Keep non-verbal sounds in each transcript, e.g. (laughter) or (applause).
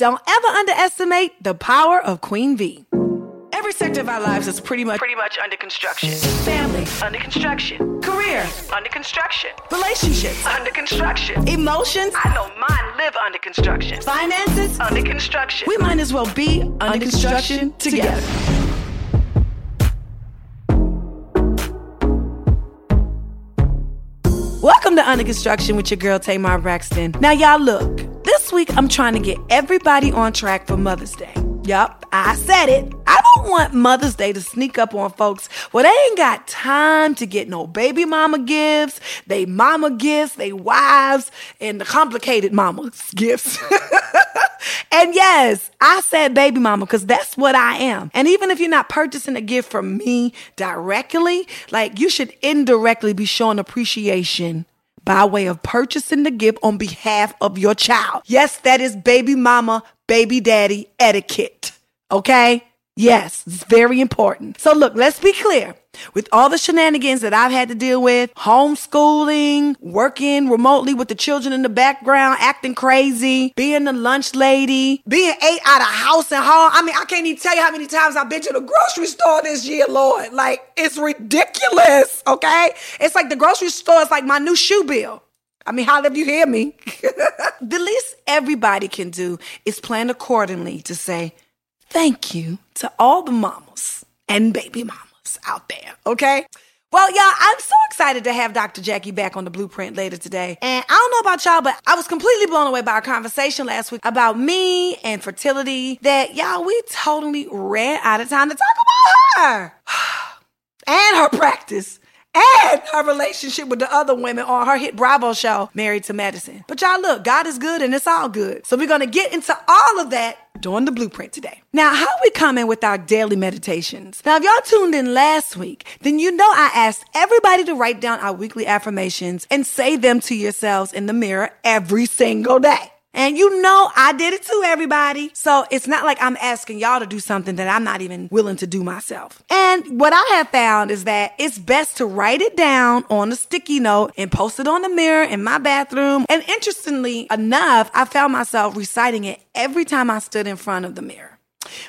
Don't ever underestimate the power of Queen V. Every sector of our lives is pretty much pretty much under construction. family, Under construction. career, Under construction. relationships, Under construction. emotions, I know mine live under construction. finances. Under construction. We might as well be under, construction, together. Welcome to Under Construction with your girl Tamar Braxton. Now, y'all, look, week I'm trying to get everybody on track for Mother's Day. Yup, I said it. I don't want Mother's Day to sneak up on folks. Well, they ain't got time to get no baby mama gifts, they mama gifts, they wives, and the complicated mama's gifts. (laughs) and yes, I said baby mama because that's what I am. And even if you're not purchasing a gift from me directly, like you should indirectly be showing appreciation by way of purchasing the gift on behalf of your child. Yes, that is baby mama, baby daddy etiquette. Okay? Yes, it's very important. So look, let's be clear. With all the shenanigans that I've had to deal with, homeschooling, working remotely with the children in the background, acting crazy, being the lunch lady, being ate out of house and home. I mean, I can't even tell you how many times I've been to the grocery store this year, Lord. Like, it's ridiculous, okay? It's like the grocery store is like my new shoe bill. I mean, how if you hear me? (laughs) the least everybody can do is plan accordingly to say thank you to all the mamas and baby mamas out there, okay? Well, y'all, I'm so excited to have Dr. Jackie back on the blueprint later today. And I don't know about y'all, but I was completely blown away by our conversation last week about me and fertility that y'all, we totally ran out of time to talk about her (sighs) and her practice and her relationship with the other women on her hit Bravo show, Married to Medicine. But y'all, look, God is good and it's all good. So we're gonna get into all of that during the blueprint today. Now, how we coming with our daily meditations? Now, if y'all tuned in last week, then you know I asked everybody to write down our weekly affirmations and say them to yourselves in the mirror every single day. And you know I did it too, everybody. So it's not like I'm asking y'all to do something that I'm not even willing to do myself. And what I have found is that it's best to write it down on a sticky note and post it on the mirror in my bathroom. And interestingly enough, I found myself reciting it every time I stood in front of the mirror.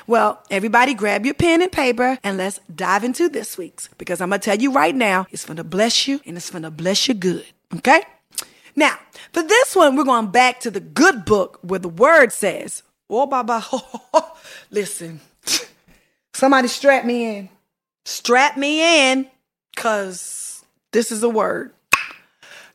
Well, everybody grab your pen and paper and let's dive into this week's because I'm going to tell you right now, it's going to bless you and it's going to bless you good. Okay? Now, for this one, we're going back to the good book where the word says, Oh, Baba, (laughs) listen, somebody strap me in. Strap me in because this is a word.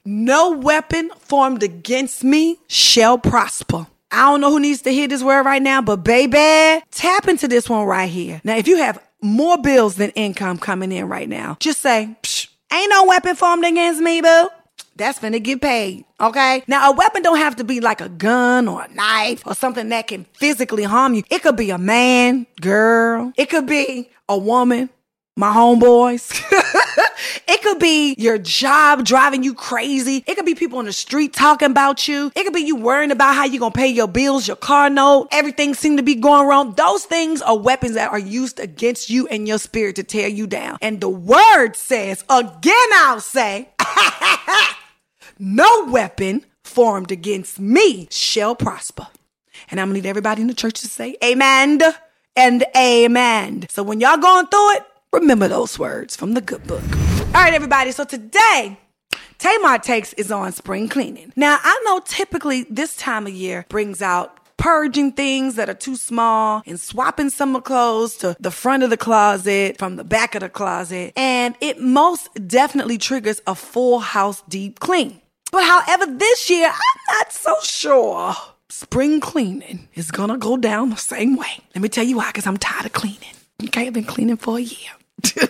No weapon formed against me shall prosper. I don't know who needs to hear this word right now, but baby, tap into this one right here. Now, if you have more bills than income coming in right now, just say, Psh, ain't no weapon formed against me, boo. That's finna get paid. Okay. Now, a weapon don't have to be like a gun or a knife or something that can physically harm you. It could be a man, girl. It could be a woman, my homeboys. (laughs) it could be your job driving you crazy. It could be people on the street talking about you. It could be you worrying about how you're going to pay your bills, your car note. Everything seemed to be going wrong. Those things are weapons that are used against you and your spirit to tear you down. And the word says, again, I'll say, (laughs) no weapon formed against me shall prosper. And I'm gonna need everybody in the church to say amen and amen. So when y'all going through it, remember those words from the good book. All right, everybody. So today, Tamar Takes is on spring cleaning. Now, I know typically this time of year brings out purging things that are too small and swapping summer clothes to the front of the closet from the back of the closet. And it most definitely triggers a full house deep clean. But however, this year, I'm not so sure. Spring cleaning is gonna go down the same way. Let me tell you why, because I'm tired of cleaning. Okay, I've been cleaning for a year. (laughs)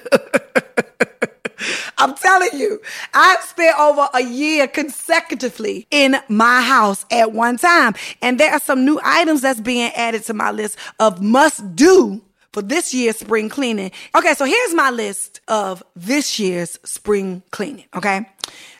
I'm telling you, I've spent over a year consecutively in my house at one time. And there are some new items that's being added to my list of must do for this year's spring cleaning. Okay, so here's my list of this year's spring cleaning. Okay.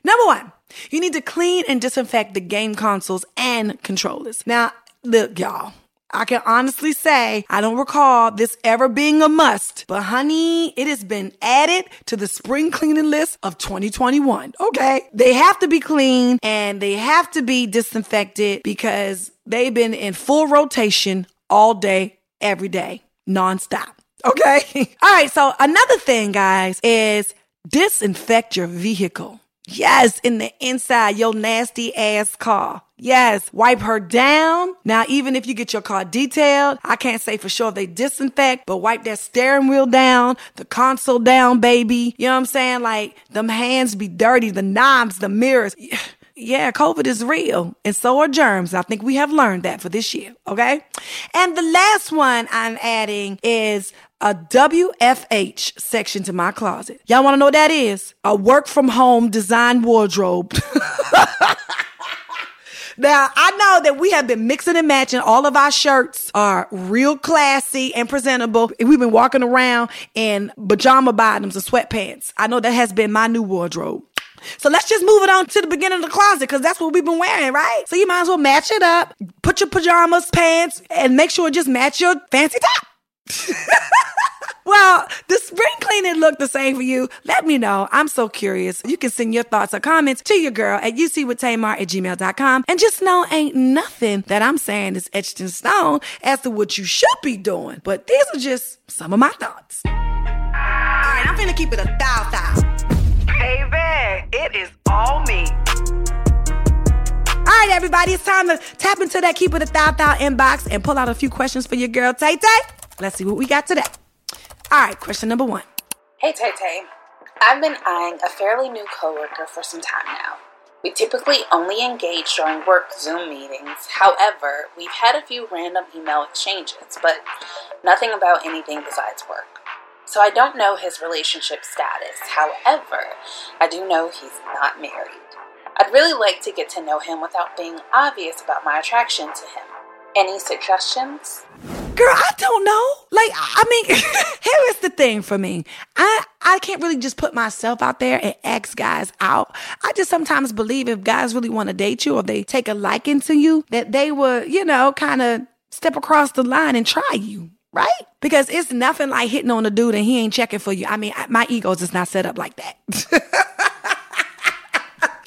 Number one, you need to clean and disinfect the game consoles and controllers. Now, look, y'all. I can honestly say I don't recall this ever being a must, but honey, it has been added to the spring cleaning list of 2021. Okay. They have to be clean and they have to be disinfected because they've been in full rotation all day, every day, nonstop. Okay. (laughs) all right. So another thing, guys, is disinfect your vehicle. Yes, in the inside, your nasty ass car. Yes, wipe her down. Now, even if you get your car detailed, I can't say for sure they disinfect, but wipe that steering wheel down, the console down, baby. You know what I'm saying? Like, them hands be dirty, the knobs, the mirrors. (sighs) Yeah, COVID is real and so are germs. I think we have learned that for this year. Okay. And the last one I'm adding is a WFH section to my closet. Y'all want to know what that is? A work from home design wardrobe. (laughs) Now, I know that we have been mixing and matching. All of our shirts are real classy and presentable. We've been walking around in pajama bottoms and sweatpants. I know that has been my new wardrobe. So let's just move it on to the beginning of the closet because that's what we've been wearing, right? So you might as well match it up, put your pajamas, pants, and make sure it just match your fancy top. (laughs) well, the spring cleaning look the same for you? Let me know. I'm so curious. You can send your thoughts or comments to your girl at ucwithtamar at gmail.com. And just know ain't nothing that I'm saying is etched in stone as to what you should be doing. But these are just some of my thoughts. All right, I'm finna keep it a thou thou. Baby, it is all me. All right, everybody, it's time to tap into that Keep It a Thou Thou inbox and pull out a few questions for your girl, Tay Tay. Let's see what we got today. All right, question number one. Hey Tay Tay, I've been eyeing a fairly new coworker for some time now. We typically only engage during work Zoom meetings. However, we've had a few random email exchanges, but nothing about anything besides work. So I don't know his relationship status. However, I do know he's not married. I'd really like to get to know him without being obvious about my attraction to him. Any suggestions? Girl, I don't know. Like, I mean, (laughs) here is the thing for me. I I can't really just put myself out there and ask guys out. I just sometimes believe if guys really want to date you or they take a liking to you, that they would, you know, kind of step across the line and try you. Right? Because it's nothing like hitting on a dude and he ain't checking for you. I mean, my ego is just not set up like that. (laughs)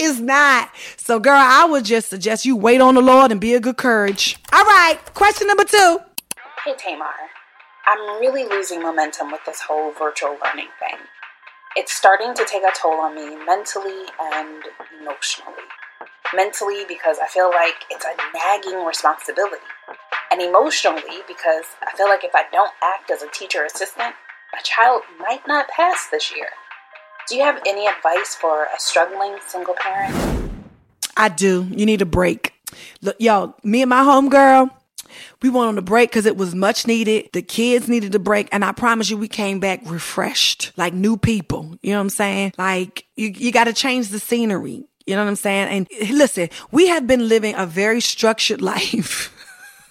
it's not. So, girl, I would just suggest you wait on the Lord and be a good courage. All right, question number two. Hey Tamar, I'm really losing momentum with this whole virtual learning thing. It's starting to take a toll on me mentally and emotionally. Mentally, because I feel like it's a nagging responsibility. And emotionally, because I feel like if I don't act as a teacher assistant, my child might not pass this year. Do you have any advice for a struggling single parent? I do. You need a break. Look, yo, me and my homegirl, we went on a break because it was much needed. The kids needed a break. And I promise you, we came back refreshed, like new people. You know what I'm saying? Like, you, you got to change the scenery. You know what I'm saying? And listen, we have been living a very structured (laughs) life.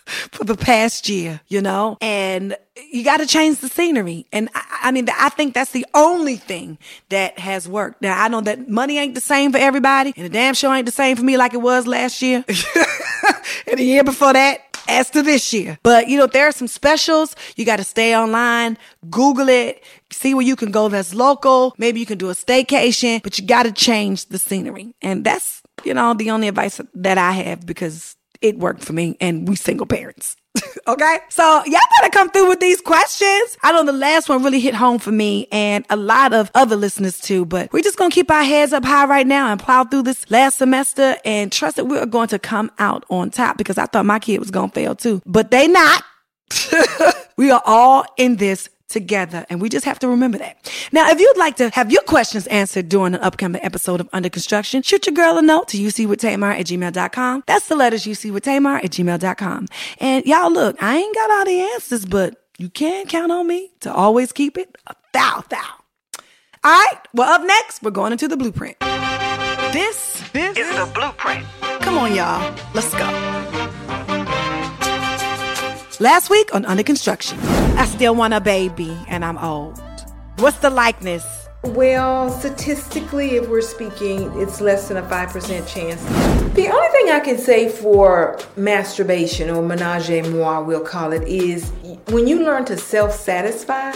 (laughs) for the past year, you know, and you got to change the scenery. And I, I, mean, I think that's the only thing that has worked. Now, I know that money ain't the same for everybody, and the damn show ain't the same for me like it was last year (laughs) and the year before that. As to this year. But you know, there are some specials. You got to stay online, Google it, see where you can go that's local. Maybe you can do a staycation, but you got to change the scenery. And that's, you know, the only advice that I have because it worked for me and we single parents. (laughs) okay. So y'all better come through with these questions. I know the last one really hit home for me and a lot of other listeners too, but we're just going to keep our heads up high right now and plow through this last semester and trust that we're going to come out on top because I thought my kid was going to fail too, but they not. (laughs) we are all in this together. And we just have to remember that. Now, if you'd like to have your questions answered during an upcoming episode of Under Construction, shoot your girl a note to ucwithtamar at gmail.com. That's the letters ucwithtamar at gmail.com. And y'all look, I ain't got all the answers, but you can count on me to always keep it a thou thou. All right. Well, up next, we're going into the blueprint. This, this Is the blueprint. Come on, y'all. Let's go. Last week on Under Construction, I still want a baby and I'm old. What's the likeness Well, statistically, if we're speaking, it's less than a 5% chance. The only thing I can say for masturbation or menage a moi, we'll call it, is when you learn to self satisfy,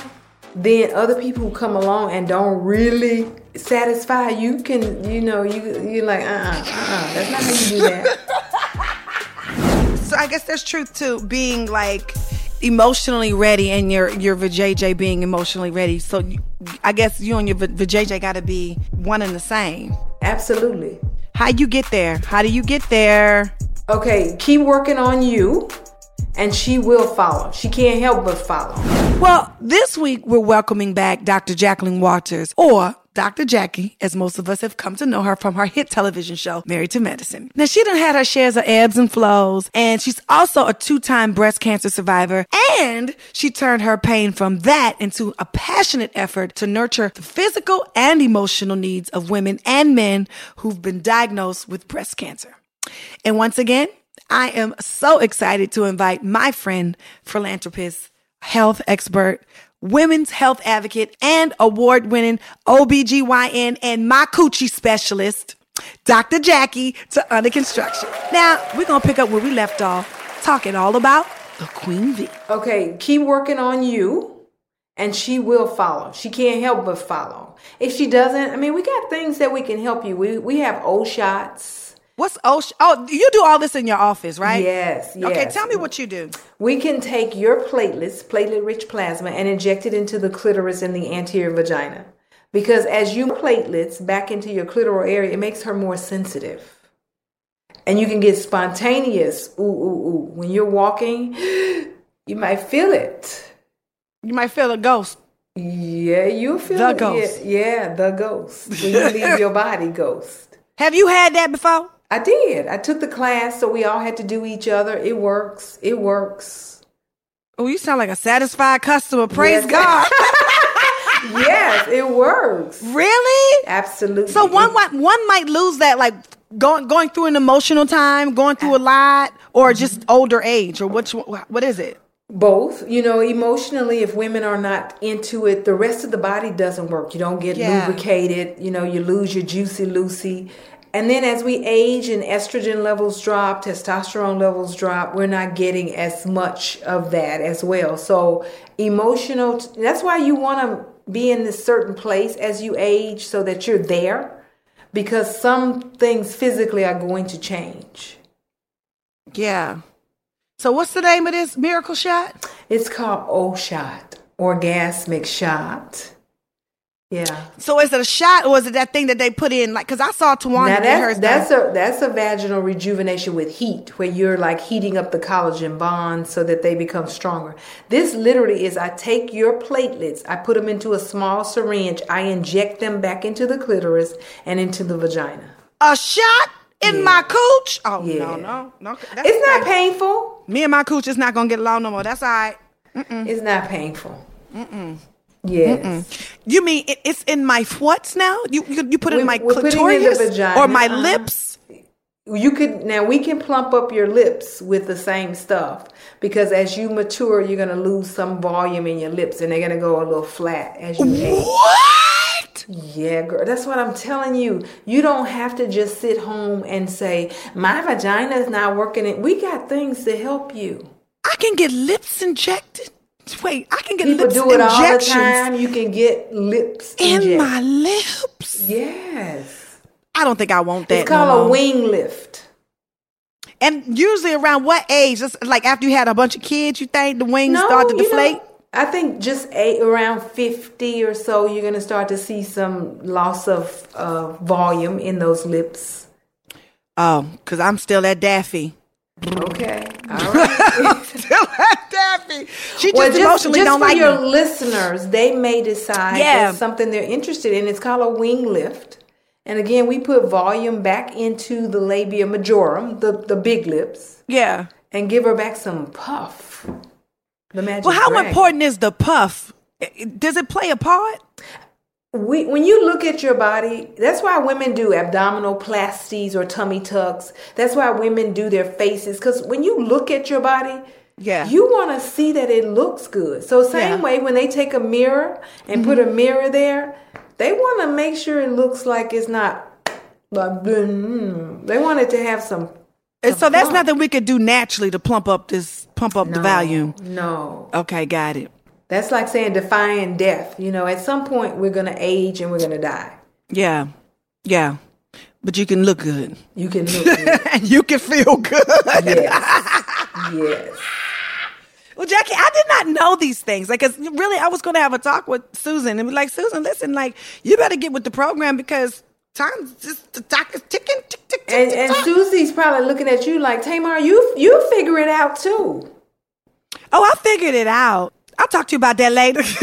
then other people who come along and don't really satisfy you can, you know, you, you're like, uh uh-uh, uh, uh-uh. that's not how you do that. (laughs) so I guess there's truth to being like, emotionally ready and your your vajayjay being emotionally ready. So you, I guess you and your vajayjay got to be one and the same. Absolutely. How you get there? How do you get there? Okay, keep working on you and she will follow. She can't help but follow. Well, this week we're welcoming back Dr. Jacqueline Walters or Dr. Jackie, as most of us have come to know her from her hit television show, Married to Medicine. Now, she done had her shares of ebbs and flows, and she's also a two-time breast cancer survivor, and she turned her pain from that into a passionate effort to nurture the physical and emotional needs of women and men who've been diagnosed with breast cancer. And once again, I am so excited to invite my friend, philanthropist, health expert, women's health advocate, and award winning OBGYN and my coochie specialist, Dr. Jackie, to Under Construction. Now, we're going to pick up where we left off, talking all about the Queen V. Okay, keep working on you. And she will follow. She can't help but follow. If she doesn't, I mean, we got things that we can help you. We we have O shots What's OSHA? Oh, you do all this in your office, right? Yes, yes. Okay, tell me what you do. We can take your platelets, platelet rich plasma, and inject it into the clitoris and the anterior vagina. Because as you platelets back into your clitoral area, it makes her more sensitive. And you can get spontaneous ooh, ooh, ooh. When you're walking, (gasps) you might feel it. You might feel a ghost. Yeah, you feel the it. ghost. Yeah, yeah, the ghost. When you leave (laughs) your body, ghost. Have you had that before? I did. I took the class, so we all had to do each other. It works. It works. Oh, you sound like a satisfied customer. Praise yes. God. (laughs) yes, it works. Really? Absolutely. So one might one might lose that like going going through an emotional time, going through a lot, or just older age, or which what is it? Both. You know, emotionally, if women are not into it, the rest of the body doesn't work. You don't get yeah. lubricated. You know, you lose your juicy Lucy. And then as we age and estrogen levels drop, testosterone levels drop, we're not getting as much of that as well. So, emotional, that's why you want to be in this certain place as you age so that you're there because some things physically are going to change. Yeah. So, what's the name of this miracle shot? It's called O Shot, orgasmic shot. Yeah. So is it a shot or is it that thing that they put in? Like, because I saw Tawana now that's, hers. That's a that's a vaginal rejuvenation with heat, where you're like heating up the collagen bonds so that they become stronger. This literally is I take your platelets, I put them into a small syringe, I inject them back into the clitoris and into the vagina. A shot in yeah. my cooch? Oh yeah. no no no! That's it's not painful. Me and my cooch is not gonna get along no more. That's all right. Mm-mm. It's not painful. Mm-mm. Yes. Mm-mm. You mean it's in my what's now? You you, you put it in my clitoris in or my uh-huh. lips? You could now we can plump up your lips with the same stuff because as you mature, you're gonna lose some volume in your lips and they're gonna go a little flat as you age. What? Yeah, girl, that's what I'm telling you. You don't have to just sit home and say my vagina is not working. We got things to help you. I can get lips injected. Wait, I can get People lips do it all the time. You can get lips in injected. my lips. Yes. I don't think I want that. It's called no a wing lift. And usually around what age? Just like after you had a bunch of kids, you think the wings no, start to deflate? Know, I think just eight, around 50 or so, you're going to start to see some loss of uh, volume in those lips. Oh, because I'm still at Daffy. Okay. All (laughs) right. (laughs) Still. She just well, just, emotionally just don't for like your me. listeners, they may decide yeah. that's something they're interested in. It's called a wing lift. And again, we put volume back into the labia majorum, the, the big lips. Yeah. And give her back some puff. The magic. Well, how dragon. important is the puff? Does it play a part? We, when you look at your body, that's why women do abdominoplasties or tummy tucks. That's why women do their faces. Because when you look at your body, yeah. you want to see that it looks good. So same yeah. way when they take a mirror and mm-hmm. put a mirror there, they want to make sure it looks like it's not like mm, they want it to have some. And so that's nothing we could do naturally to plump up this, pump up the volume. No, Okay, got it. That's like saying defying death. You know, at some point we're gonna age and we're gonna die. Yeah, yeah. But you can look good You can look. (laughs) good. and you can feel good. yes, yes. Well, Jackie, I did not know these things. Like, cause really, I was going to have a talk with Susan and be like, Susan, listen, like, you better get with the program because time's just the clock is ticking, tick, tick, tick, And, tick, and. Susie's probably looking at you like Tamar. You you figure it out too. Oh, I figured it out. I'll talk to you about that later. (laughs) so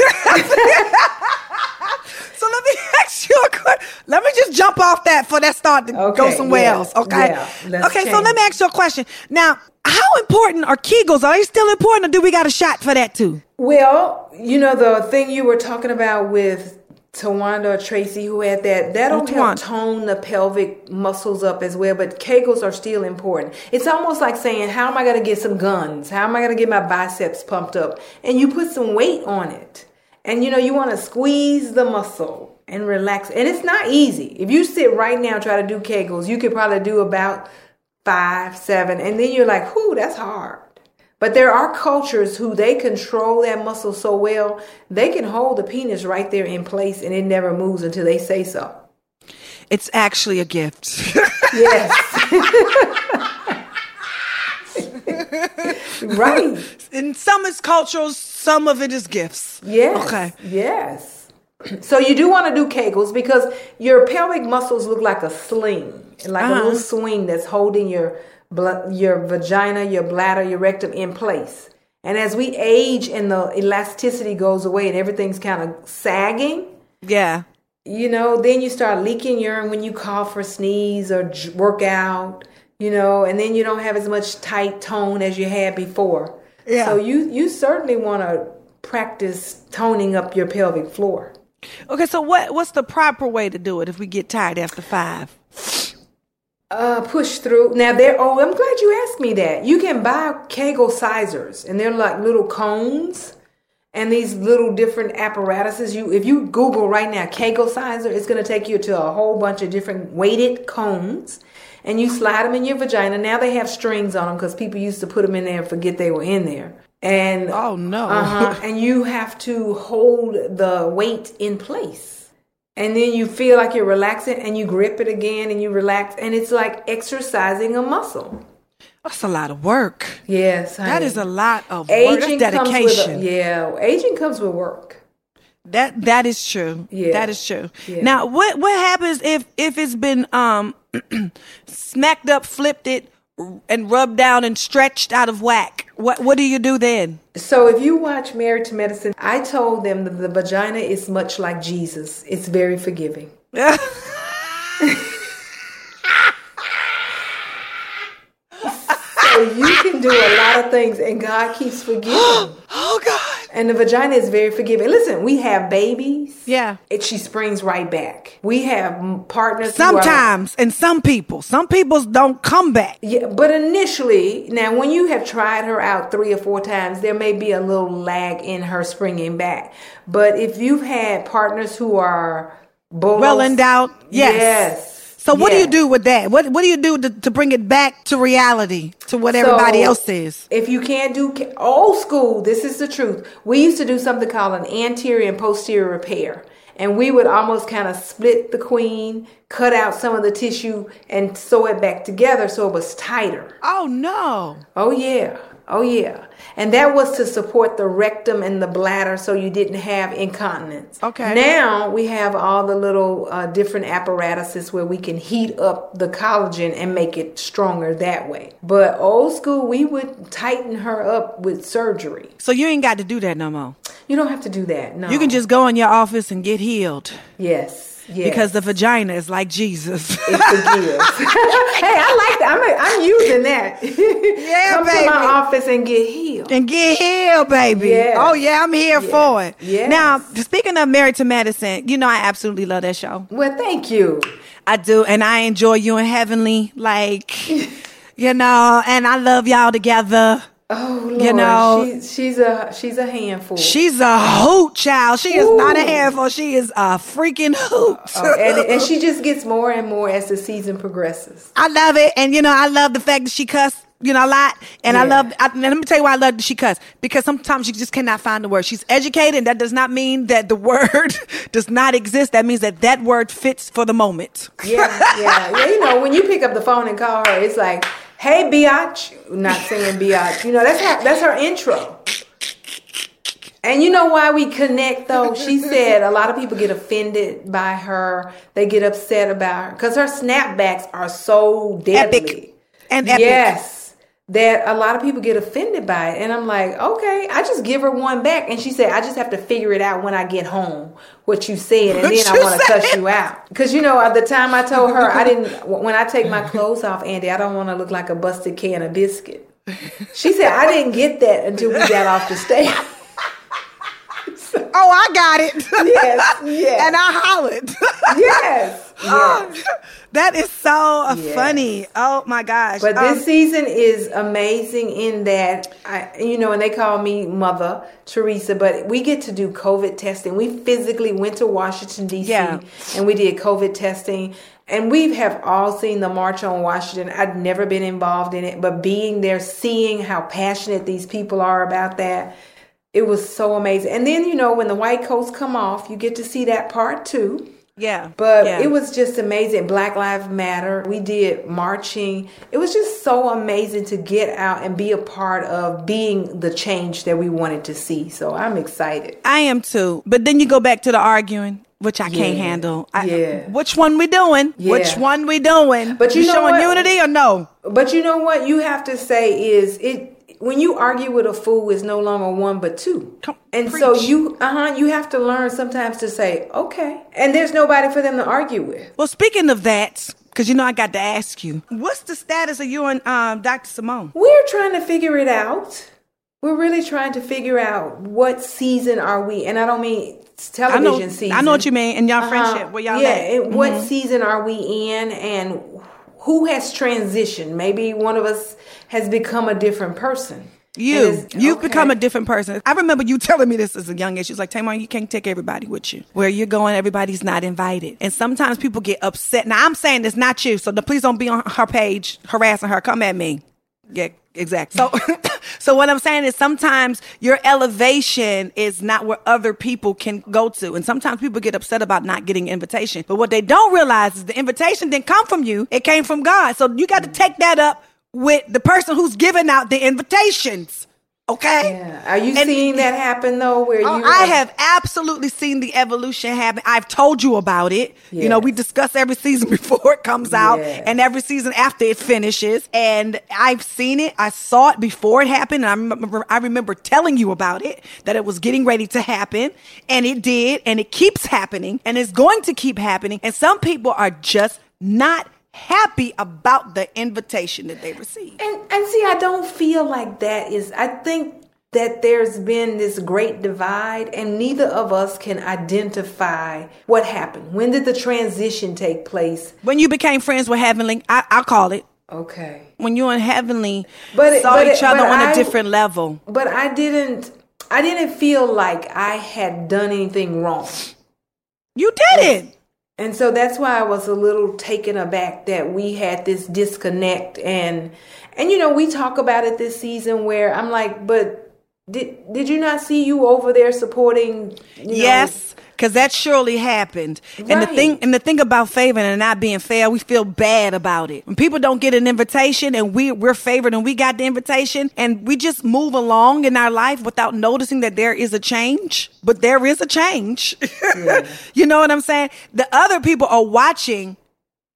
let me (laughs) ask you a question. Let me just jump off that for that start to go somewhere yeah, else. Okay. yeah, okay. So let me ask you a question. Now, how important are Kegels? Are they still important, or do we got a shot for that too? Well, you know the thing you were talking about with Tawanda or Tracy who had that that'll Oh, help tone the pelvic muscles up as well. But Kegels are still important. It's almost like saying, "How am I going to get some guns? How am I going to get my biceps pumped up?" And you put some weight on it, and you know you want to squeeze the muscle and relax. And it's not easy. If you sit right now and try to do Kegels, you could probably do about five, seven, and then you're like, "Whoo, that's hard." But there are cultures who they control that muscle so well, they can hold the penis right there in place and it never moves until they say so. It's actually a gift. Yes. (laughs) right. In some is cultural, some of it is gifts. Yes. Okay. Yes. So you do want to do Kegels because your pelvic muscles look like a sling, like a Uh-huh. little swing that's holding your your vagina, your bladder, your rectum in place. And as we age and the elasticity goes away and everything's kind of sagging, Yeah. you know, then you start leaking urine when you cough or sneeze or work out, you know, and then you don't have as much tight tone as you had before. Yeah. So you you certainly want to practice toning up your pelvic floor. Okay. So what what's the proper way to do it if we get tired after five? Uh, push through. Now there. Oh, I'm glad you asked me that. You can buy Kegel sizers, and they're like little cones, and these little different apparatuses. You, if you Google right now Kegel sizer, it's going to take you to a whole bunch of different weighted cones, and you slide them in your vagina. Now they have strings on them because people used to put them in there and forget they were in there. And Oh no. uh-huh, and you have to hold the weight in place. And then you feel like you're relaxing and you grip it again and you relax. And it's like exercising a muscle. That's a lot of work. Yes. That honey. is a lot of work. aging That's comes with dedication. a, yeah, aging comes with work. That that is true. Yeah. That is true. Yeah. Now, what what happens if if it's been um (clears throat) smacked up, flipped it, and rubbed down and stretched out of whack? What what do you do then? So if you watch Married to Medicine, I told them that the vagina is much like Jesus. It's very forgiving. (laughs) So you can do a lot of things and God keeps forgiving. (gasps) oh God. And the vagina is very forgiving. Listen, we have babies. Yeah. And she springs right back. We have partners. who are- Sometimes, and some people, some people don't come back. yeah, but initially, now when you have tried her out three or four times, there may be a little lag in her springing back. But if you've had partners who are bolos, Well endowed. Yes. yes. So what yes. do you do with that? What what do you do to, to bring it back to reality, to what everybody else says? If you can't do old school, this is the truth. We used to do something called an anterior and posterior repair. And we would almost kind of split the queen, cut out some of the tissue, and sew it back together so it was tighter. Oh no. Oh, yeah. Oh, yeah. And that was to support the rectum and the bladder so you didn't have incontinence. Okay. Now we have all the little uh, different apparatuses where we can heat up the collagen and make it stronger that way. But old school, we would tighten her up with surgery. So you ain't got to do that no more. You don't have to do that. No. You can just go in your office and get healed Yes. Yes. because the vagina is like Jesus. (laughs) hey, I like that. I'm, I'm using that. Yeah, (laughs) Come to my office and get healed. and get healed, baby. Yes. Oh yeah, I'm here for it. Yes. Now, speaking of Married to Medicine, you know I absolutely love that show. Well, thank you. I do, and I enjoy you and Heavenly, like, (laughs) you know, and I love y'all together. Oh, Lord. You know- she's, she's a she's a handful. She's a hoot child. She is not a handful. She is a freaking hoot. Oh, and, and she just gets more and more as the season progresses. I love it. And you know, I love the fact that she cussed, you know, a lot. And I love, I, and let me tell you why I love that she cuss. Because sometimes you just cannot find the word. She's educated, and that does not mean that the (laughs) word does not exist. That means that that word fits for the moment. Yeah, yeah, (laughs) yeah. You know, when you pick up the phone and call her, it's like, "Hey, biatch," not saying biatch. You know, that's her. That's her intro. And you know why we connect though? She said a lot of people get offended by her. They get upset about her because her snapbacks are so deadly. Epic. And epic. Yes. That a lot of people get offended by it. And I'm like, okay, I just give her one back. And she said, I just have to figure it out when I get home, what you said, and then I want to cuss you out. Because, you know, at the time I told her, I didn't, (laughs) when I take my clothes off, Andy, I don't want to look like a busted can of biscuit. She said, I didn't get that until we got off the stage. (laughs) Oh, I got it. Yes, (laughs) yes. and I hollered. yes. Yes. (laughs) that is so uh, Yes. funny. Oh my gosh. But Um, this season is amazing in that I, you know, and they call me Mother Teresa, but we get to do COVID testing. We physically went to Washington D.C. Yeah. and we did COVID testing. And we have all seen the March on Washington. I'd never been involved in it, but being there, seeing how passionate these people are about that, it was so amazing. And then, you know, when the white coats come off, you get to see that part too. Yeah. But yeah. it was just amazing. Black Lives Matter. We did marching. It was just so amazing to get out and be a part of being the change that we wanted to see. So I'm excited. I am too. But then you go back to the arguing, which I can't handle. I, Yeah. Which one we doing? Yeah. Which one we doing? But you know showing what? unity or no? But you know what you have to say is it when you argue with a fool it's no longer one but two. Come- and so you uh-huh you have to learn sometimes to say okay. And there's nobody for them to argue with. Well, speaking of that, because you know I got to ask you, what's the status of you and um, Dr. Simone? We're trying to figure it out. We're really trying to figure out what season are we, and I don't mean I know, television season. I know what you mean. In y'all Uh-huh. friendship, where y'all yeah, at? Mm-hmm. what season are we in, and who has transitioned? Maybe one of us has become a different person. You, you've okay. become a different person. I remember you telling me this as a young age. She was like, Tamar, you can't take everybody with you. Where you're going, everybody's not invited. And sometimes people get upset. Now, I'm saying it's not you, so please don't be on her page harassing her. Come at me. Yeah, exactly. So, (laughs) so what I'm saying is sometimes your elevation is not where other people can go to. And sometimes people get upset about not getting invitation. But what they don't realize is the invitation didn't come from you. It came from God. So you got to take that up with the person who's giving out the invitations. Okay? Yeah. Are you And- seeing that happen though? Where Oh, you? I have absolutely seen the evolution happen. I've told you about it. You know, we discuss every season (laughs) before it comes out Yes. and every season after it finishes. And I've seen it. I saw it before it happened. And I remember, I remember telling you about it, that it was getting ready to happen. And it did. And it keeps happening. And it's going to keep happening. And some people are just not happy about the invitation that they received. And and see, I don't feel like that is. I think that there's been this great divide, and neither of us can identify what happened. When did the transition take place? When you became friends with Heavenly, I, I'll call it. Okay. when you and Heavenly But it- saw but it- each other on a I- different level. But I didn't. I didn't feel like I had done anything wrong. You did it. And so that's why I was a little taken aback that we had this disconnect and and you know we talk about it this season where I'm like, but did did you not see you over there supporting? You know, Yes, because that surely happened. And the thing, and the thing about favoring and not being fair, we feel bad about it. When people don't get an invitation, and we we're favored, and we got the invitation, and we just move along in our life without noticing that there is a change. But there is a change. (laughs) you know what I'm saying? The other people are watching.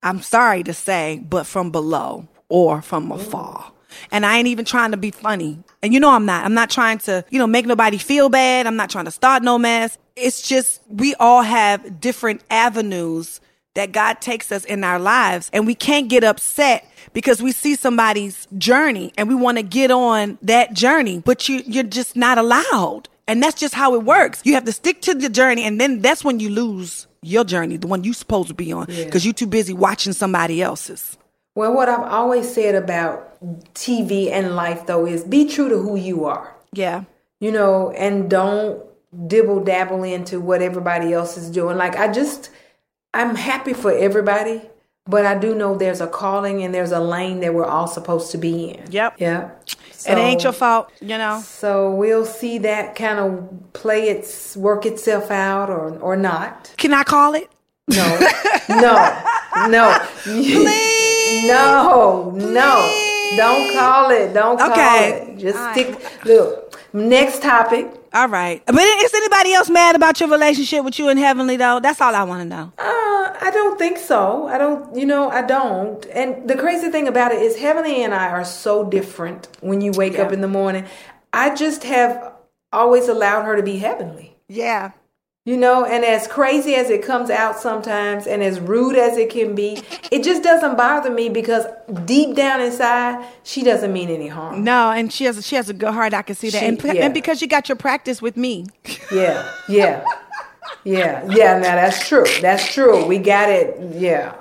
I'm sorry to say, but from below or from afar. And I ain't even trying to be funny. And you know I'm not. I'm not trying to, you know, make nobody feel bad. I'm not trying to start no mess. It's just we all have different avenues that God takes us in our lives and we can't get upset because we see somebody's journey and we want to get on that journey, but you you're just not allowed. And that's just how it works. You have to stick to the journey and then that's when you lose your journey, the one you supposed to be on because you're too busy watching somebody else's. Well, what I've always said about TV and life, though, is be true to who you are. Yeah. You know, and don't dibble dabble into what everybody else is doing. Like, I just, I'm happy for everybody, but I do know there's a calling and there's a lane that we're all supposed to be in. Yep. Yeah. it ain't your fault, you know. So we'll see that kind of play its work itself out or or not. Can I call it? No, (laughs) no, no. Please. No, no. Don't call it. Don't call Okay. it. Just All stick. Look, next topic. All right. But is anybody else mad about your relationship with you and Heavenly though? That's all I want to know. Uh, I don't think so. I don't, you know, I don't. And the crazy thing about it is, Heavenly and I are so different when you wake up in the morning. I just have always allowed her to be heavenly. Yeah. You know, and as crazy as it comes out sometimes and as rude as it can be, it just doesn't bother me because deep down inside, she doesn't mean any harm. No, and she has a, she has a good heart. I can see that, She- and, yeah. and because you got your practice with me. Yeah, yeah, yeah, yeah. Now that's true. That's true. We got it. Yeah.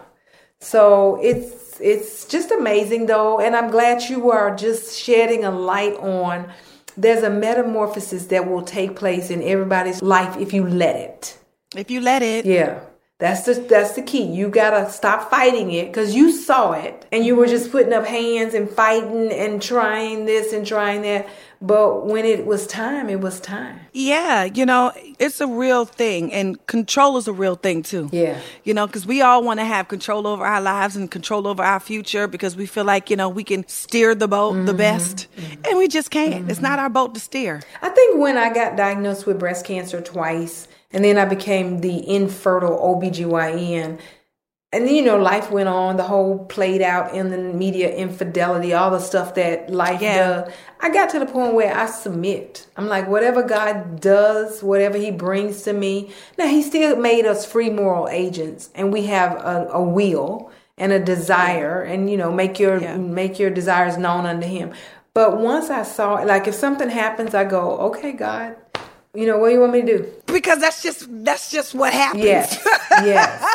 So it's it's just amazing though, and I'm glad you are just shedding a light on. There's a metamorphosis that will take place in everybody's life if you let it. If you let it. Yeah. That's the that's the key. You gotta stop fighting it because you saw it and you were just putting up hands and fighting and trying this and trying that. But when it was time, it was time. Yeah, you know, it's a real thing, and control is a real thing too. Yeah. You know, because we all want to have control over our lives and control over our future because we feel like, you know, we can steer the boat Mm-hmm. the best, and we just can't. It's not our boat to steer. I think when I got diagnosed with breast cancer twice, and then I became the infertile OBGYN, and then, you know, life went on, the whole played out in the media infidelity, all the stuff that life Yeah. does. I got to the point where I submit. I'm like, whatever God does, whatever He brings to me. Now, He still made us free moral agents, and we have a, a will and a desire, and you know, make your Yeah. make your desires known unto Him. But once I saw, like, if something happens, I go, okay, God, you know, what do you want me to do? Because that's just that's just what happens. Yes, (laughs) yes.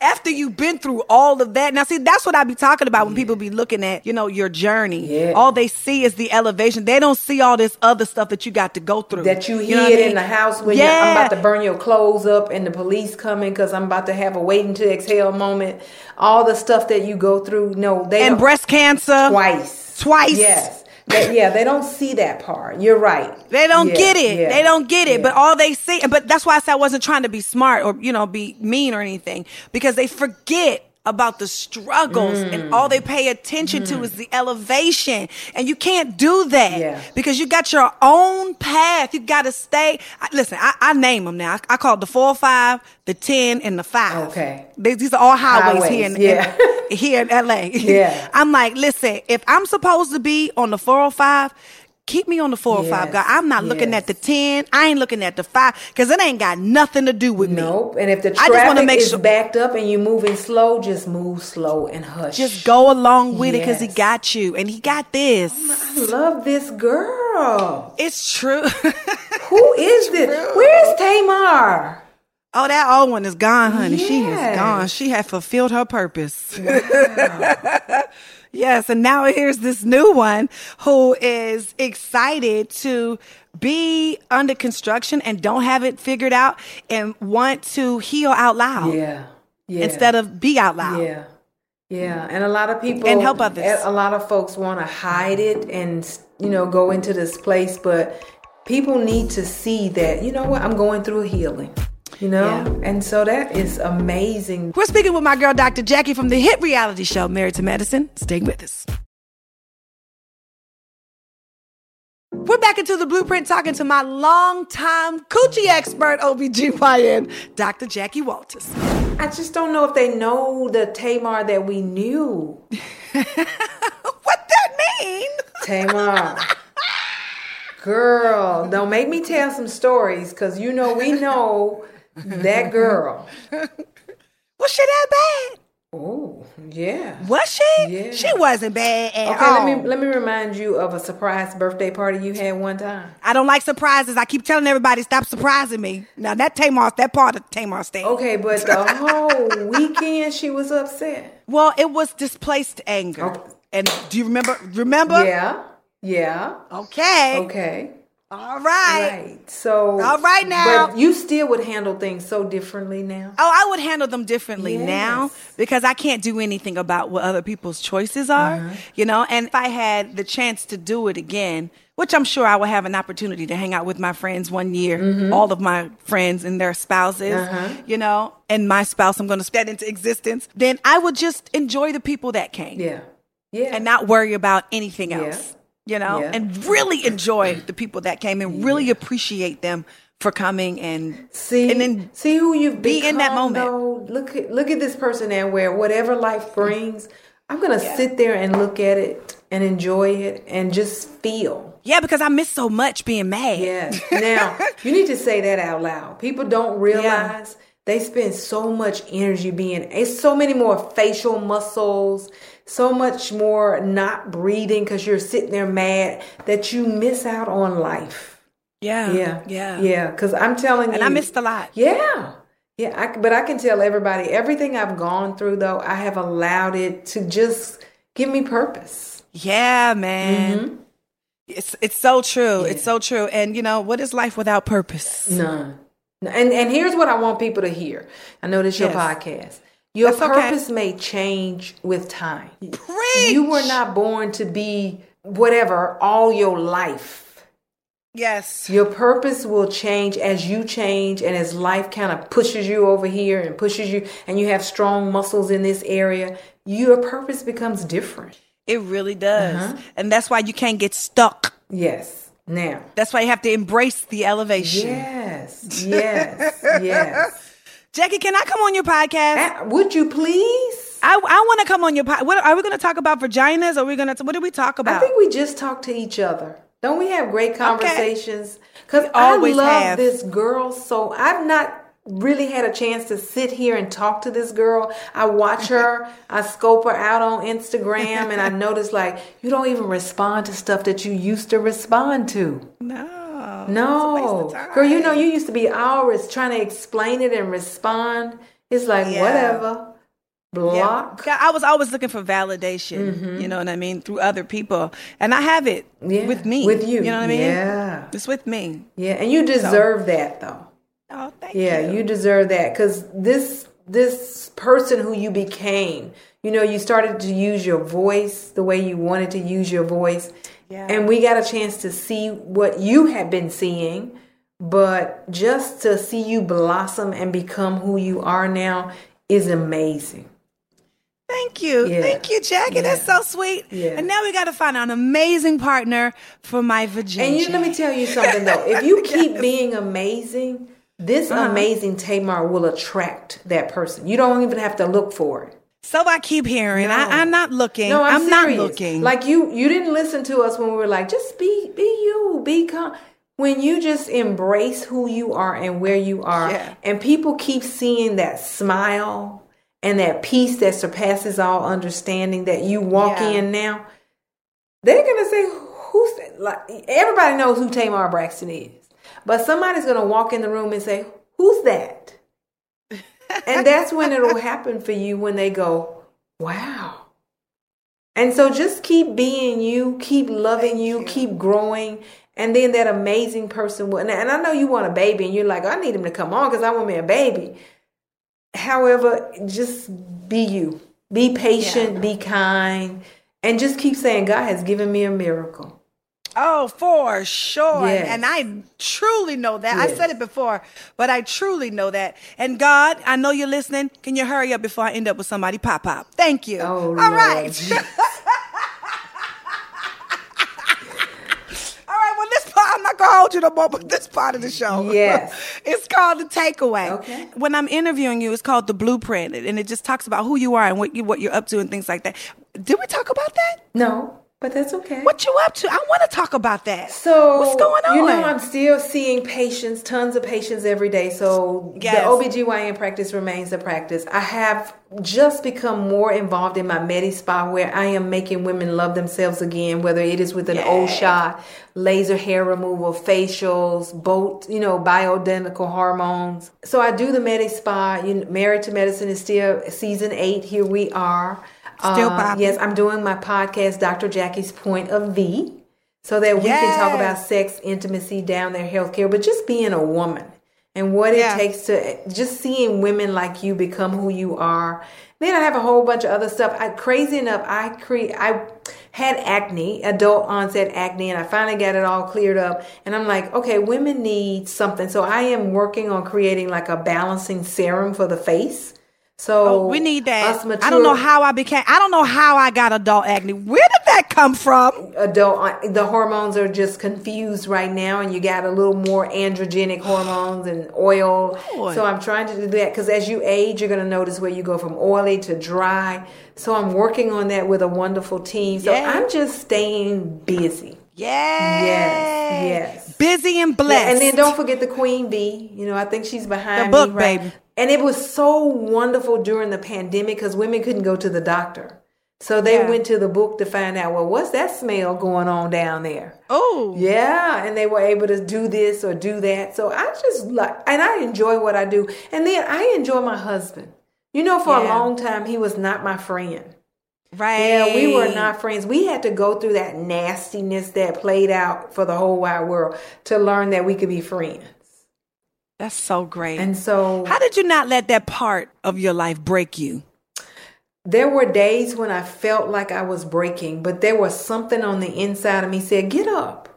After you've been through all of that. Now see, that's what I be talking about when people be looking at, you know, your journey. Yeah. All they see is the elevation. They don't see all this other stuff that you got to go through. that you, what hid I mean? in the house when yeah. you're, I'm about to burn your clothes up and the police coming because I'm about to have a waiting to exhale moment. All the stuff that you go through, no, they and breast cancer. twice, Twice. Yes, Yeah, they don't see that part. You're right. They don't Yeah, get it. yeah, They don't get it. yeah. But all they see, but that's why I said I wasn't trying to be smart or, you know, be mean or anything because they forget about the struggles Mm. and all they pay attention to is the elevation. And you can't do that Yeah. because you got your own path. You got to stay. I, listen, I, I name them now. I, I call it the four, five, the 10, and the five. Okay. They, these are all highways, Highways, here in, yeah. in- (laughs) here in LA. Yeah. (laughs) I'm like, listen, if I'm supposed to be on the 405, keep me on the 405, Yes, God. I'm not looking at the 10. I ain't looking at the 5 because it ain't got nothing to do with me. Nope. And if the I just traffic make is sure- backed up and you're moving slow, just move slow and hush. Just go along with it because he got you and he got this. I love this girl. It's true. (laughs) Who is this? Where's Tamar? oh, that old one is gone, honey. She is gone. She had fulfilled her purpose. (laughs) yes, and now here's this new one who is excited to be under construction and don't have it figured out and want to heal out loud Yeah. Yeah. instead of be out loud. Yeah. Yeah, and a lot of people And help others. A lot of folks want to hide it and you know go into this place, but people need to see that you know what I'm going through healing. You know, Yeah. and so that is amazing. We're speaking with my girl, Dr. Jackie, from the hit reality show Married to Medicine. Stay with us. We're back into the blueprint talking to my longtime coochie expert, OBGYN, Dr. Jackie Walters. I just don't know if they know the Tamar that we knew. (laughs) What that mean? Tamar. (laughs) Girl, don't make me tell some stories because you know we know (laughs) that girl. (laughs) Was she that bad? Oh, yeah. Was she? Yeah. She wasn't bad at Okay, all. Okay, let me let me remind you of a surprise birthday party you had one time. I don't like surprises. I keep telling everybody, stop surprising me. Now that Tamar, that part of Tamar stand. Okay, but the whole (laughs) weekend she was upset. Well, it was displaced anger. Okay. And do you remember? Remember? Yeah. Yeah. Okay. Okay. All right. Right. So. All right now. But you still would handle things so differently now. Oh, I would handle them differently Yes. now because I can't do anything about what other people's choices are, Uh-huh. you know. And if I had the chance to do it again, which I'm sure I will have an opportunity to hang out with my friends one year, Mm-hmm. all of my friends and their spouses, Uh-huh. you know, and my spouse, I'm going to spit into existence, then I would just enjoy the people that came Yeah. Yeah. and not worry about anything else. Yeah. You know, Yeah. and really enjoy the people that came and really appreciate them for coming and See, and then see who you've be in that moment. though. Look at look at this person and where whatever life brings, I'm gonna sit there and look at it and enjoy it and just feel. Yeah, because I miss so much being mad. Yes. (laughs) Now you need to say that out loud. People don't realize they spend so much energy being. It's so many more facial muscles, so much more not breathing because you're sitting there mad that you miss out on life. Yeah. Yeah, Yeah. yeah. Because I'm telling And you, I missed a lot. Yeah. Yeah, I, but I can tell everybody everything I've gone through though, I have allowed it to just give me purpose. Yeah, man. Mm-hmm. It's it's so true. It's so true. And you know, what is life without purpose? None. And and here's what I want people to hear. I know this is your podcast. Your That's okay. purpose may change with time. Preach. You were not born to be whatever all your life. Yes. Your purpose will change as you change and as life kind of pushes you over here and pushes you and you have strong muscles in this area. Your purpose becomes different. It really does. Uh-huh. And that's why you can't get stuck. Yes. Now. That's why you have to embrace the elevation. Yes. Yes. yes. Jackie, can I come on your podcast? Ah, Would you please? I, I want to come on your podcast. What are we going to talk about vaginas? Or are we going to what do we talk about? I think we just talk to each other. Don't we have great conversations? Because We I love have. this girl so I've not really had a chance to sit here and talk to this girl. I watch her, (laughs) I scope her out on Instagram, and I (laughs) notice like you don't even respond to stuff that you used to respond to. no. Oh, no, waste of girl, you know you used to be hours trying to explain it and respond. It's like Yeah. whatever. Block. Yeah, I was always looking for validation, mm-hmm. you know what I mean, through other people. And I have it Yeah, with me. with you. You know what I mean? Yeah. It's with me. Yeah, and you deserve that though. Oh, thank Yeah, you. Yeah, you deserve that because this this person who you became, you know, you started to use your voice the way you wanted to use your voice, Yeah. and we got a chance to see what you had been seeing, but just to see you blossom and become who you are now is amazing. Thank you. Yeah. Thank you, Jackie. That's so sweet. Yeah. And now we got to find an amazing partner for my vagina. And you let me tell you something though, if you (laughs) keep being amazing, this Uh-huh. amazing Tamar will attract that person. You don't even have to look for it. So I keep hearing. No. I, I'm not looking. No, I'm, I'm, not looking. Like you, you didn't listen to us when we were like, just be, be you, be calm. When you just embrace who you are and where you are, Yeah. and people keep seeing that smile and that peace that surpasses all understanding that you walk Yeah. in now, they're gonna say, "Who's like?" Everybody knows who Tamar Braxton is, but somebody's gonna walk in the room and say, "Who's that?" (laughs) and that's when it'll happen for you when they go, "Wow." And so just keep being you, keep loving you, keep growing. And then that amazing person will, and I know you want a baby and you're like, I need him to come on because I want me a baby. However, just be you. Be patient, be kind, and just keep saying, God has given me a miracle. Oh, for sure. Yes. And I truly know that. I said it before, but I truly know that. And God, I know you're listening. Can you hurry up before I end up with somebody pop pop? Thank you. Oh, All Lord. right. (laughs) (laughs) All right, well, this part, I'm not going to hold you no more, but this part of the show. Yes. (laughs) it's called The Takeaway. Okay. When I'm interviewing you, it's called The Blueprint, and it just talks about who you are and what, you, what you're up to and things like that. Did we talk about that? No. But that's okay. What you up to? I want to talk about that. So what's going on? You know, I'm still seeing patients, tons of patients every day. So Yes. the OBGYN practice remains a practice. I have just become more involved in my Medi Spa where I am making women love themselves again, whether it is with an Yeah. O-Shot, laser hair removal, facials, both, you know, bioidentical hormones. So I do the Medi Spa. You know, Married to Medicine is still season eight. Here we are. Still Uh, popping. Yes, I'm doing my podcast, Dr. Jackie's Point of V, so that we can talk about sex, intimacy, down there, healthcare, but just being a woman and what Yeah. it takes to just seeing women like you become who you are. Then I have a whole bunch of other stuff. I crazy enough, I create I had acne, adult onset acne, and I finally got it all cleared up. And I'm like, okay, women need something. So I am working on creating like a balancing serum for the face. So Oh, we need that. us I don't know how I became. I don't know how I got adult acne. Where did that come from? adult uh, the hormones are just confused right now and you got a little more androgenic hormones and oil Lord. so i'm trying to do that because as you age you're going to notice where you go from oily to dry so i'm working on that with a wonderful team so Yeah. i'm just staying busy Yes. Yes, yes. Busy and blessed. Yeah, and then don't forget the Queen V you know i think she's behind The book, me right? baby. And it was so wonderful during the pandemic because women couldn't go to the doctor so they Yeah. went to the book to find out well what's that smell going on down there Oh. yeah, and they were able to do this or do that. So I just like, and I enjoy what I do. And then I enjoy my husband. You know, for a long time, he was not my friend. Right. Yeah, we were not friends. We had to go through that nastiness that played out for the whole wide world to learn that we could be friends. That's so great. And so how did you not let that part of your life break you? there were days when I felt like I was breaking, but there was something on the inside of me said, "Get up.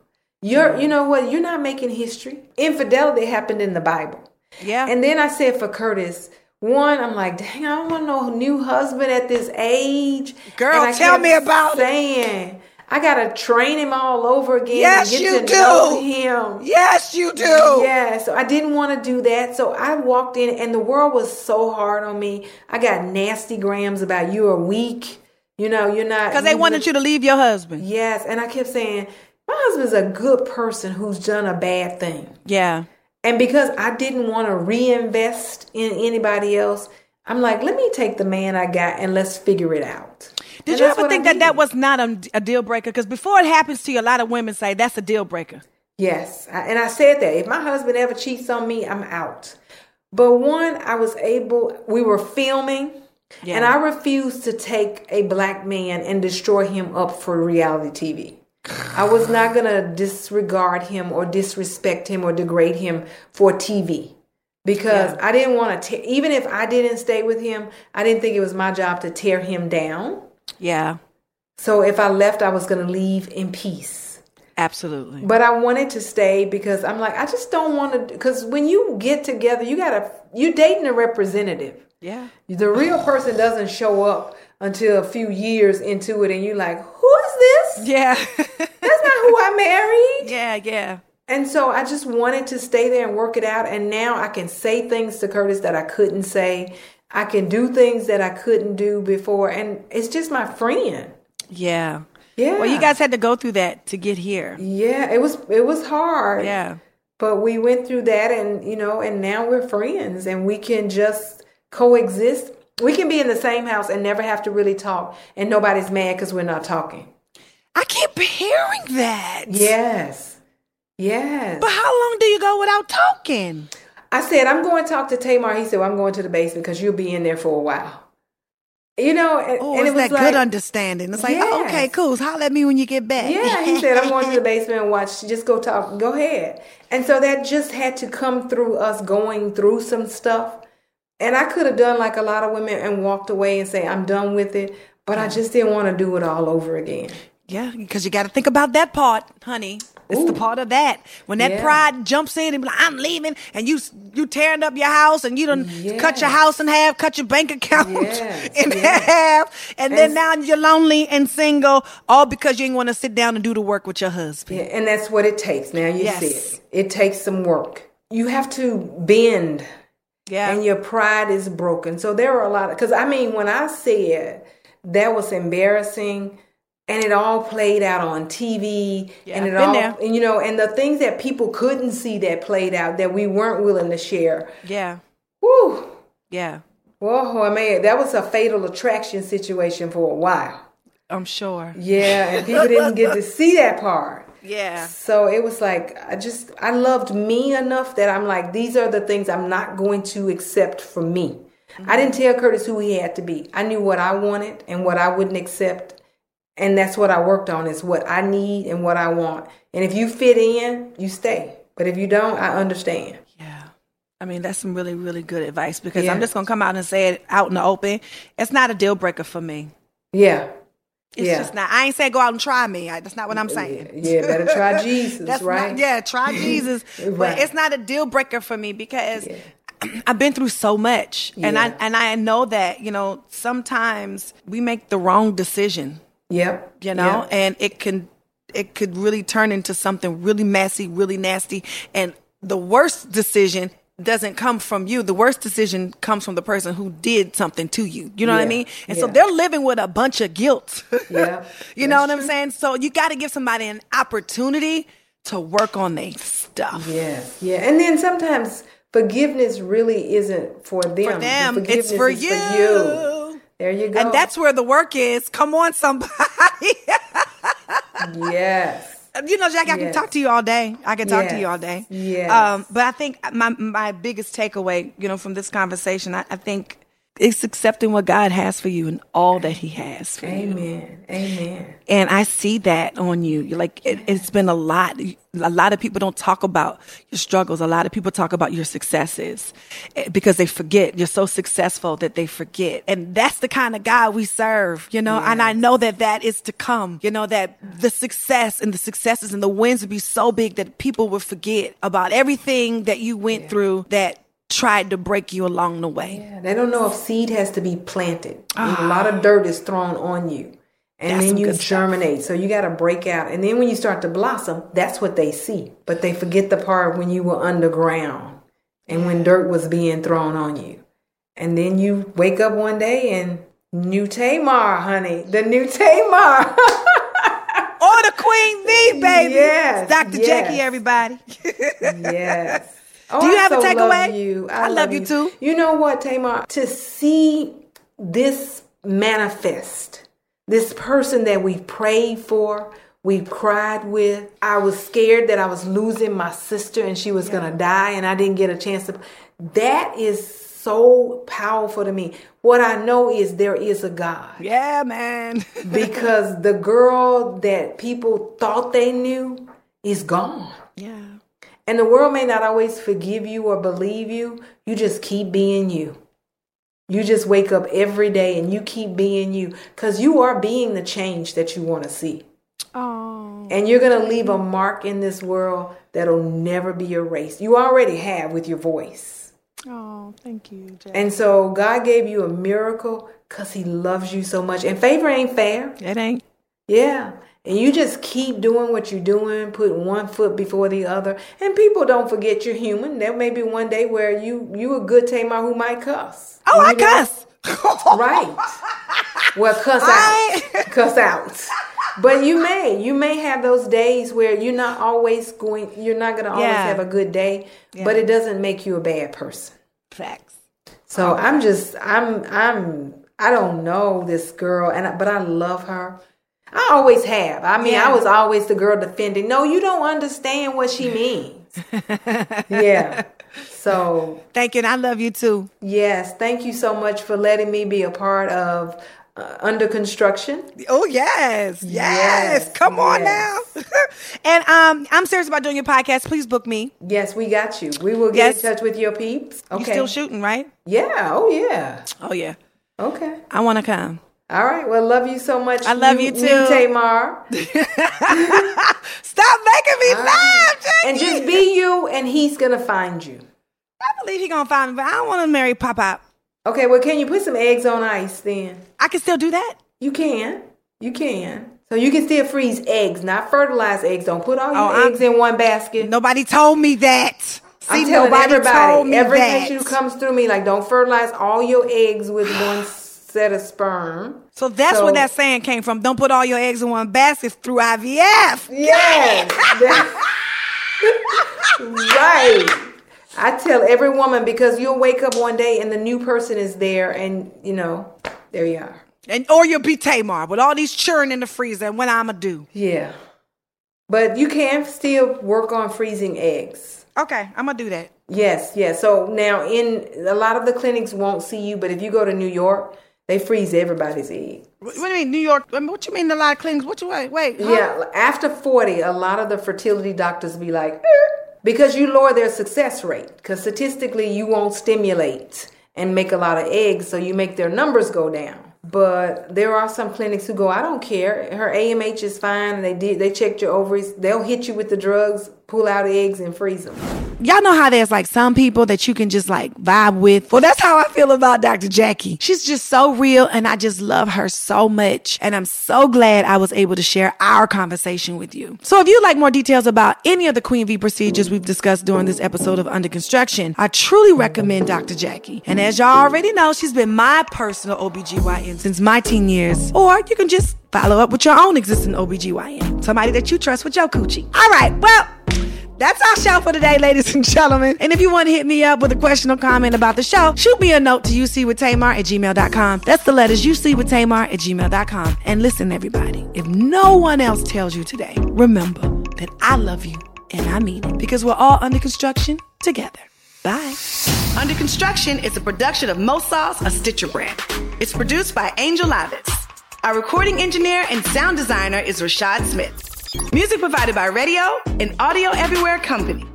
You're, mm. you know what? You're not making history. Infidelity happened in the Bible." Yeah. And then I said for Curtis, one, I'm like, dang, I don't want no new husband at this age. Girl, tell me about it. I gotta train him all over again. Yes, you do. him. yes, you do. Yeah, so I didn't want to do that. So I walked in, and the world was so hard on me. I got nasty grams about you are weak. You know, you're not. Because they wanted you to leave your husband. Yes, and I kept saying, my husband's a good person who's done a bad thing. Yeah. And because I didn't want to reinvest in anybody else, I'm like, let me take the man I got and let's figure it out. Did And you ever I think that did. that was not a, a deal breaker? Because before it happens to you, a lot of women say that's a deal breaker. Yes. I- And I said that if my husband ever cheats on me, I'm out. But one, I was able, we were filming, Yeah. and I refused to take a black man and destroy him up for reality TV. I was not going to disregard him or disrespect him or degrade him for TV because I didn't want to, even if I didn't stay with him, I didn't think it was my job to tear him down. Yeah. So if I left, I was going to leave in peace. Absolutely. But I wanted to stay because I'm like, I just don't want to. Because when you get together, you gotta, you're dating a representative. Yeah. The real person doesn't show up until a few years into it, and you're like, who is this? Yeah. That's not who I married. (laughs) yeah. Yeah. And so I just wanted to stay there and work it out. And now I can say things to Curtis that I couldn't say. I can do things that I couldn't do before. And it's just my friend. Yeah. Yeah. Well, you guys had to go through that to get here. Yeah, it was it was hard. Yeah. But we went through that and you know, and now we're friends and we can just coexist. We can be in the same house and never have to really talk and nobody's mad because we're not talking. I keep hearing that. Yes. Yes. But how long do you go without talking? I said, I'm going to talk to Tamar. He said, well, I'm going to the basement because you'll be in there for a while. You know, and, Oh, and it's it was that like, good understanding. It's like, oh, okay, cool. So holler at me when you get back. Yeah, he said, I'm going to the basement and watch. Just go talk. Go ahead. And so that just had to come through us going through some stuff. And I could have done like a lot of women and walked away and say, I'm done with it. But I just didn't want to do it all over again. Yeah, because you got to think about that part, honey. It's the part of that when that Yeah. pride jumps in and be like, "I'm leaving," and you you tearing up your house and you done cut your house in half, cut your bank account Yes, (laughs) in yes. half, and, then And- now you're lonely and single, all because you didn't want to sit down and do the work with your husband. Yeah, and that's what it takes. Now you see it. It takes some work. You have to bend Yeah, and your pride is broken. So there are a lot of because I mean when I said that was embarrassing and it all played out on TV Yeah, and it all there. and you know and the things that people couldn't see that played out that we weren't willing to share. Yeah. Whew. Yeah. Whoa, I mean that was a fatal attraction situation for a while. I'm sure. Yeah, and people didn't get to see that part. Yeah. So it was like I just I loved me enough that I'm like these are the things I'm not going to accept for me. I didn't mm-hmm. tell Curtis who he had to be. I knew what I wanted and what I wouldn't accept. And that's what I worked on is what I need and what I want. And if you fit in, you stay. But if you don't, I understand. Yeah. I mean, that's some really, really good advice because Yeah. I'm just going to come out and say it out in the open. It's not a deal breaker for me. Yeah. It's yeah. just not. I ain't saying go out and try me. I, that's not what I'm saying. Yeah, better try (laughs) Jesus, That's right? Not, yeah, try (laughs) Jesus. Right. But it's not a deal breaker for me because (clears throat) I've been through so much, and I and I know that you know sometimes we make the wrong decision, Yep. you know, Yep. and it can it could really turn into something really messy, really nasty, and the worst decision doesn't come from you. The worst decision comes from the person who did something to you. You know what I mean? And so they're living with a bunch of guilt. (laughs) Yeah. you know what That's I'm saying? So you got to give somebody an opportunity to work on their stuff. Yes, yeah, and then sometimes forgiveness really isn't for them. For The them, forgiveness it's for you. you. There you go. And that's where the work is. Come on, somebody. (laughs) yes, you know, Jack, I can talk to you all day. I can talk to you all day. Yeah. Um, but I think my my biggest takeaway, you know, from this conversation, I, I think it's accepting what God has for you and all that He has for you. Amen, Amen. And I see that on you. You're Like it, it's been a lot. A lot of people don't talk about your struggles. A lot of people talk about your successes eh, because they forget. You're so successful that they forget. And that's the kind of God we serve, you know. And I know that that is to come. You know that the success and the successes and the wins would be so big that people would forget about everything that you went through that tried to break you along the way. Yeah, they don't know if seed has to be planted. a ah. lot of dirt is thrown on you. And That's then you good stuff. germinate. So you got to break out. And then when you start to blossom, that's what they see. But they forget the part when you were underground and when dirt was being thrown on you. And then you wake up one day and new Tamar, honey. The new Tamar. (laughs) Or the Queen V, baby. Yes, Dr. yes. Jackie, everybody. (laughs) yes. Oh, Do you I have a takeaway? Love you. I love you too. You know what, Tamar? To see this manifest, this person that we prayed for, we cried with. I was scared that I was losing my sister and she was gonna die, and I didn't get a chance to. That is so powerful to me. What I know is there is a God Yeah, man. (laughs) because the girl that people thought they knew is gone. yeah. And the world may not always forgive you or believe you. You just keep being you. You just wake up every day and you keep being you because you are being the change that you want to see. Oh. And you're going to leave a mark in this world that'll never be erased. You already have with your voice. Oh, thank you, Jack. And so God gave you a miracle because He loves you so much. And favor ain't fair. it ain't. Yeah. And you just keep doing what you're doing, put one foot before the other. And people don't forget you're human. There may be one day where you you a good Tamar who might cuss. Oh, I know? cuss. (laughs) Right. Well, cuss I- out. cuss out. But you may. You may have those days where you're not always going you're not gonna always Yeah. have a good day, but it doesn't make you a bad person. Facts. So I'm just I'm I'm I don't know this girl and but I love her. I always have. I mean, Yeah. I was always the girl defending. No, you don't understand what she means. (laughs) yeah. So, Thank you, and I love you too. yes, thank you so much for letting me be a part of uh, Under Construction. Oh yes, yes. Yes, Come on now. (laughs) and um, I'm serious about doing your podcast. Please book me. Yes, we got you. We will get Yes. in touch with your peeps. Okay. You still shooting, right? Yeah. Oh, yeah. Oh yeah. Okay. I want to come. All right. Well, love you so much. I love you new too. Tamar. (laughs) Stop making me laugh, Jackie. and just be you, and he's gonna find you. I believe he gonna find me, but I don't want to marry Pop Out. Okay, well, can you put some eggs on ice then? I can still do that. You can. You can. So you can still freeze eggs, not fertilized eggs. Don't put all your Oh, I'm- eggs in one basket. Nobody told me that. See, I'm telling nobody told everybody. me Every that. who comes through me, like, don't fertilize all your eggs with one set of sperm. So that's So- where that saying came from. Don't put all your eggs in one basket through IVF. Yes. (laughs) right. I tell every woman because you'll wake up one day and the new person is there, and you know, there you are. And or you'll be Tamar with all these churn in the freezer. And what I'ma do? Yeah. But you can still work on freezing eggs. Okay, I'm gonna do that. Yes, yes. So now in a lot of the clinics won't see you, but if you go to New York, they freeze everybody's egg. What do you mean, New York? I mean, What you mean, a lot of clinics? What you wait? Wait. huh? Yeah, after 40, a lot of the fertility doctors be like, "Er," because you lower their success rate. Because statistically, you won't stimulate and make a lot of eggs, so you make their numbers go down. But there are some clinics who go, I don't care. Her AMH is fine. And they did. They checked your ovaries. They'll hit you with the drugs, pull out eggs, and freeze them. Y'all know how there's like some people that you can just like vibe with. Well, that's how I feel about Dr. Jackie. She's just so real and I just love her so much. And I'm so glad I was able to share our conversation with you. So if you'd like more details about any of the Queen V procedures we've discussed during this episode of Under Construction, I truly recommend Dr. Jackie. And as y'all already know, she's been my personal OBGYN since my teen years. Or you can just follow up with your own existing OBGYN. Somebody that you trust with your coochie. All right, well, that's our show for today, ladies and gentlemen. And if you want to hit me up with a question or comment about the show, shoot me a note to ucwithtamar at gmail.com. That's the letters ucwithtamar at gmail.com. And listen, everybody, if no one else tells you today, remember that I love you and I mean it because we're all under construction together. Bye. Under Construction is a production of Mosauce, a Stitcher brand. It's produced by Angel Lavis. Our recording engineer and sound designer is Rashad Smith. Music provided by Radio and Audio Everywhere Company.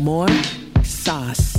More sauce.